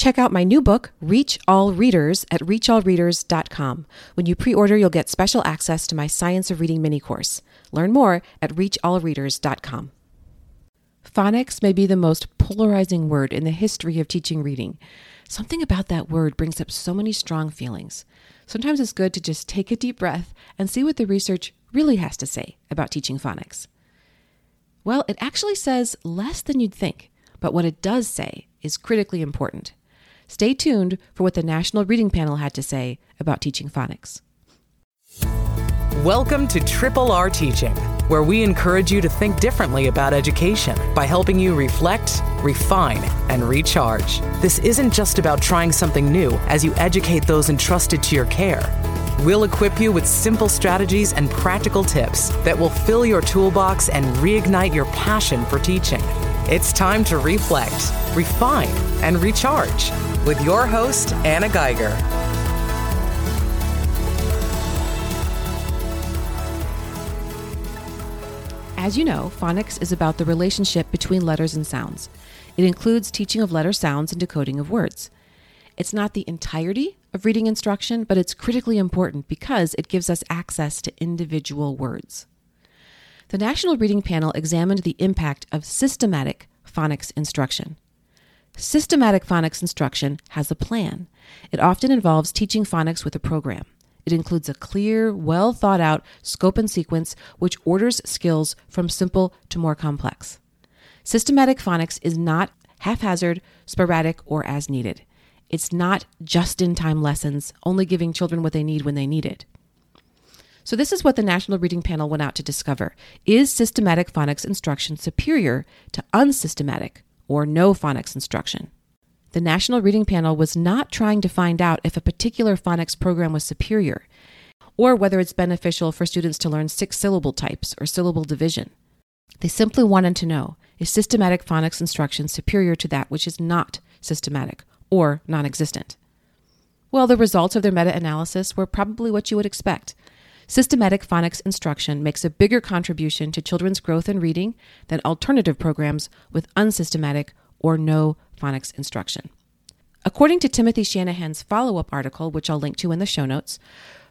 Check out my new book, Reach All Readers, at reachallreaders.com. When you pre order, you'll get special access to my Science of Reading mini course. Learn more at reachallreaders.com. Phonics may be the most polarizing word in the history of teaching reading. Something about that word brings up so many strong feelings. Sometimes it's good to just take a deep breath and see what the research really has to say about teaching phonics. Well, it actually says less than you'd think, but what it does say is critically important. Stay tuned for what the National Reading Panel had to say about teaching phonics. Welcome to Triple R Teaching, where we encourage you to think differently about education by helping you reflect, refine, and recharge. This isn't just about trying something new as you educate those entrusted to your care. We'll equip you with simple strategies and practical tips that will fill your toolbox and reignite your passion for teaching. It's time to reflect, refine, and recharge with your host, Anna Geiger. As you know, phonics is about the relationship between letters and sounds. It includes teaching of letter sounds and decoding of words. It's not the entirety of reading instruction, but it's critically important because it gives us access to individual words. The National Reading Panel examined the impact of systematic phonics instruction. Systematic phonics instruction has a plan. It often involves teaching phonics with a program. It includes a clear, well thought out scope and sequence which orders skills from simple to more complex. Systematic phonics is not haphazard, sporadic, or as needed. It's not just in time lessons, only giving children what they need when they need it. So, this is what the National Reading Panel went out to discover. Is systematic phonics instruction superior to unsystematic or no phonics instruction? The National Reading Panel was not trying to find out if a particular phonics program was superior or whether it's beneficial for students to learn six syllable types or syllable division. They simply wanted to know is systematic phonics instruction superior to that which is not systematic or non existent? Well, the results of their meta analysis were probably what you would expect. Systematic phonics instruction makes a bigger contribution to children's growth in reading than alternative programs with unsystematic or no phonics instruction. According to Timothy Shanahan's follow up article, which I'll link to in the show notes,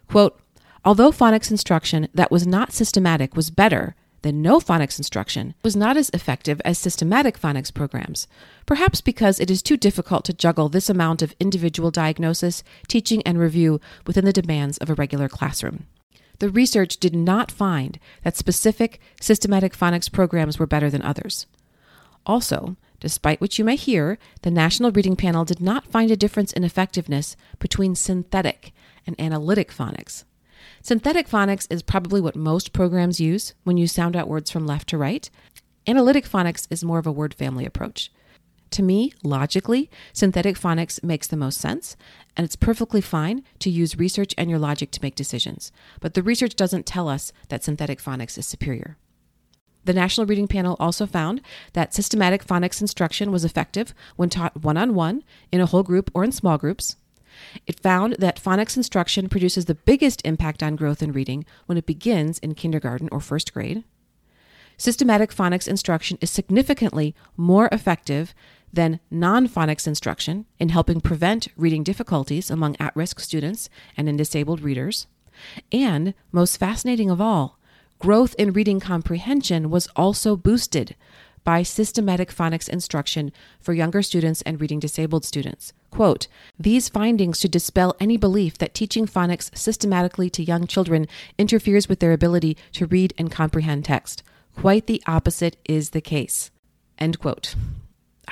quote, although phonics instruction that was not systematic was better than no phonics instruction was not as effective as systematic phonics programs, perhaps because it is too difficult to juggle this amount of individual diagnosis, teaching, and review within the demands of a regular classroom the research did not find that specific systematic phonics programs were better than others. Also, despite what you may hear, the National Reading Panel did not find a difference in effectiveness between synthetic and analytic phonics. Synthetic phonics is probably what most programs use when you sound out words from left to right. Analytic phonics is more of a word family approach. To me, logically, synthetic phonics makes the most sense, and it's perfectly fine to use research and your logic to make decisions. But the research doesn't tell us that synthetic phonics is superior. The National Reading Panel also found that systematic phonics instruction was effective when taught one on one, in a whole group, or in small groups. It found that phonics instruction produces the biggest impact on growth in reading when it begins in kindergarten or first grade. Systematic phonics instruction is significantly more effective than non phonics instruction in helping prevent reading difficulties among at risk students and in disabled readers. And, most fascinating of all, growth in reading comprehension was also boosted by systematic phonics instruction for younger students and reading disabled students. Quote, These findings should dispel any belief that teaching phonics systematically to young children interferes with their ability to read and comprehend text. Quite the opposite is the case. End quote.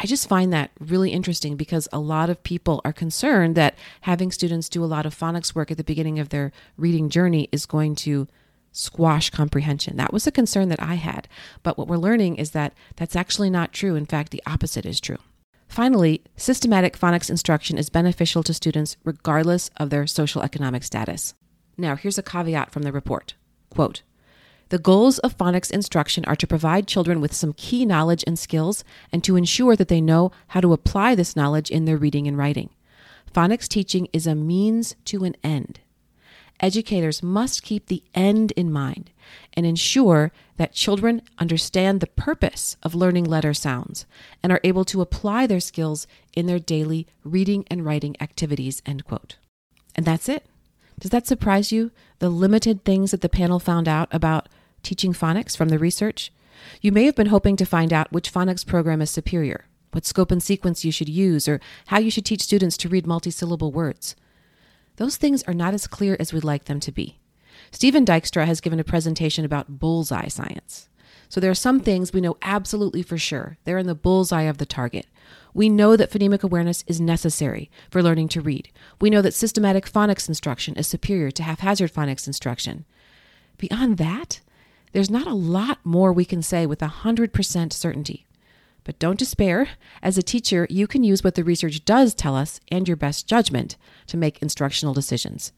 I just find that really interesting because a lot of people are concerned that having students do a lot of phonics work at the beginning of their reading journey is going to squash comprehension. That was a concern that I had. But what we're learning is that that's actually not true. In fact, the opposite is true. Finally, systematic phonics instruction is beneficial to students regardless of their social economic status. Now, here's a caveat from the report. Quote, the goals of phonics instruction are to provide children with some key knowledge and skills and to ensure that they know how to apply this knowledge in their reading and writing. Phonics teaching is a means to an end. educators must keep the end in mind and ensure that children understand the purpose of learning letter sounds and are able to apply their skills in their daily reading and writing activities. End quote. And that's it. Does that surprise you? The limited things that the panel found out about teaching phonics from the research? You may have been hoping to find out which phonics program is superior, what scope and sequence you should use, or how you should teach students to read multisyllable words. Those things are not as clear as we'd like them to be. Stephen Dykstra has given a presentation about bullseye science. So there are some things we know absolutely for sure. They're in the bullseye of the target. We know that phonemic awareness is necessary for learning to read. We know that systematic phonics instruction is superior to haphazard phonics instruction. Beyond that, there's not a lot more we can say with 100% certainty. But don't despair. As a teacher, you can use what the research does tell us and your best judgment to make instructional decisions.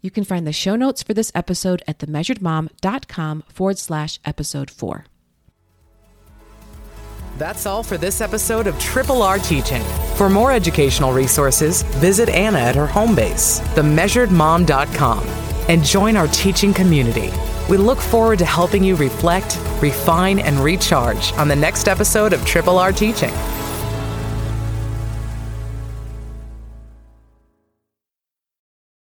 You can find the show notes for this episode at themeasuredmom.com forward slash episode four. That's all for this episode of Triple R Teaching. For more educational resources, visit Anna at her home base, themeasuredmom.com, and join our teaching community. We look forward to helping you reflect, refine, and recharge on the next episode of Triple R Teaching.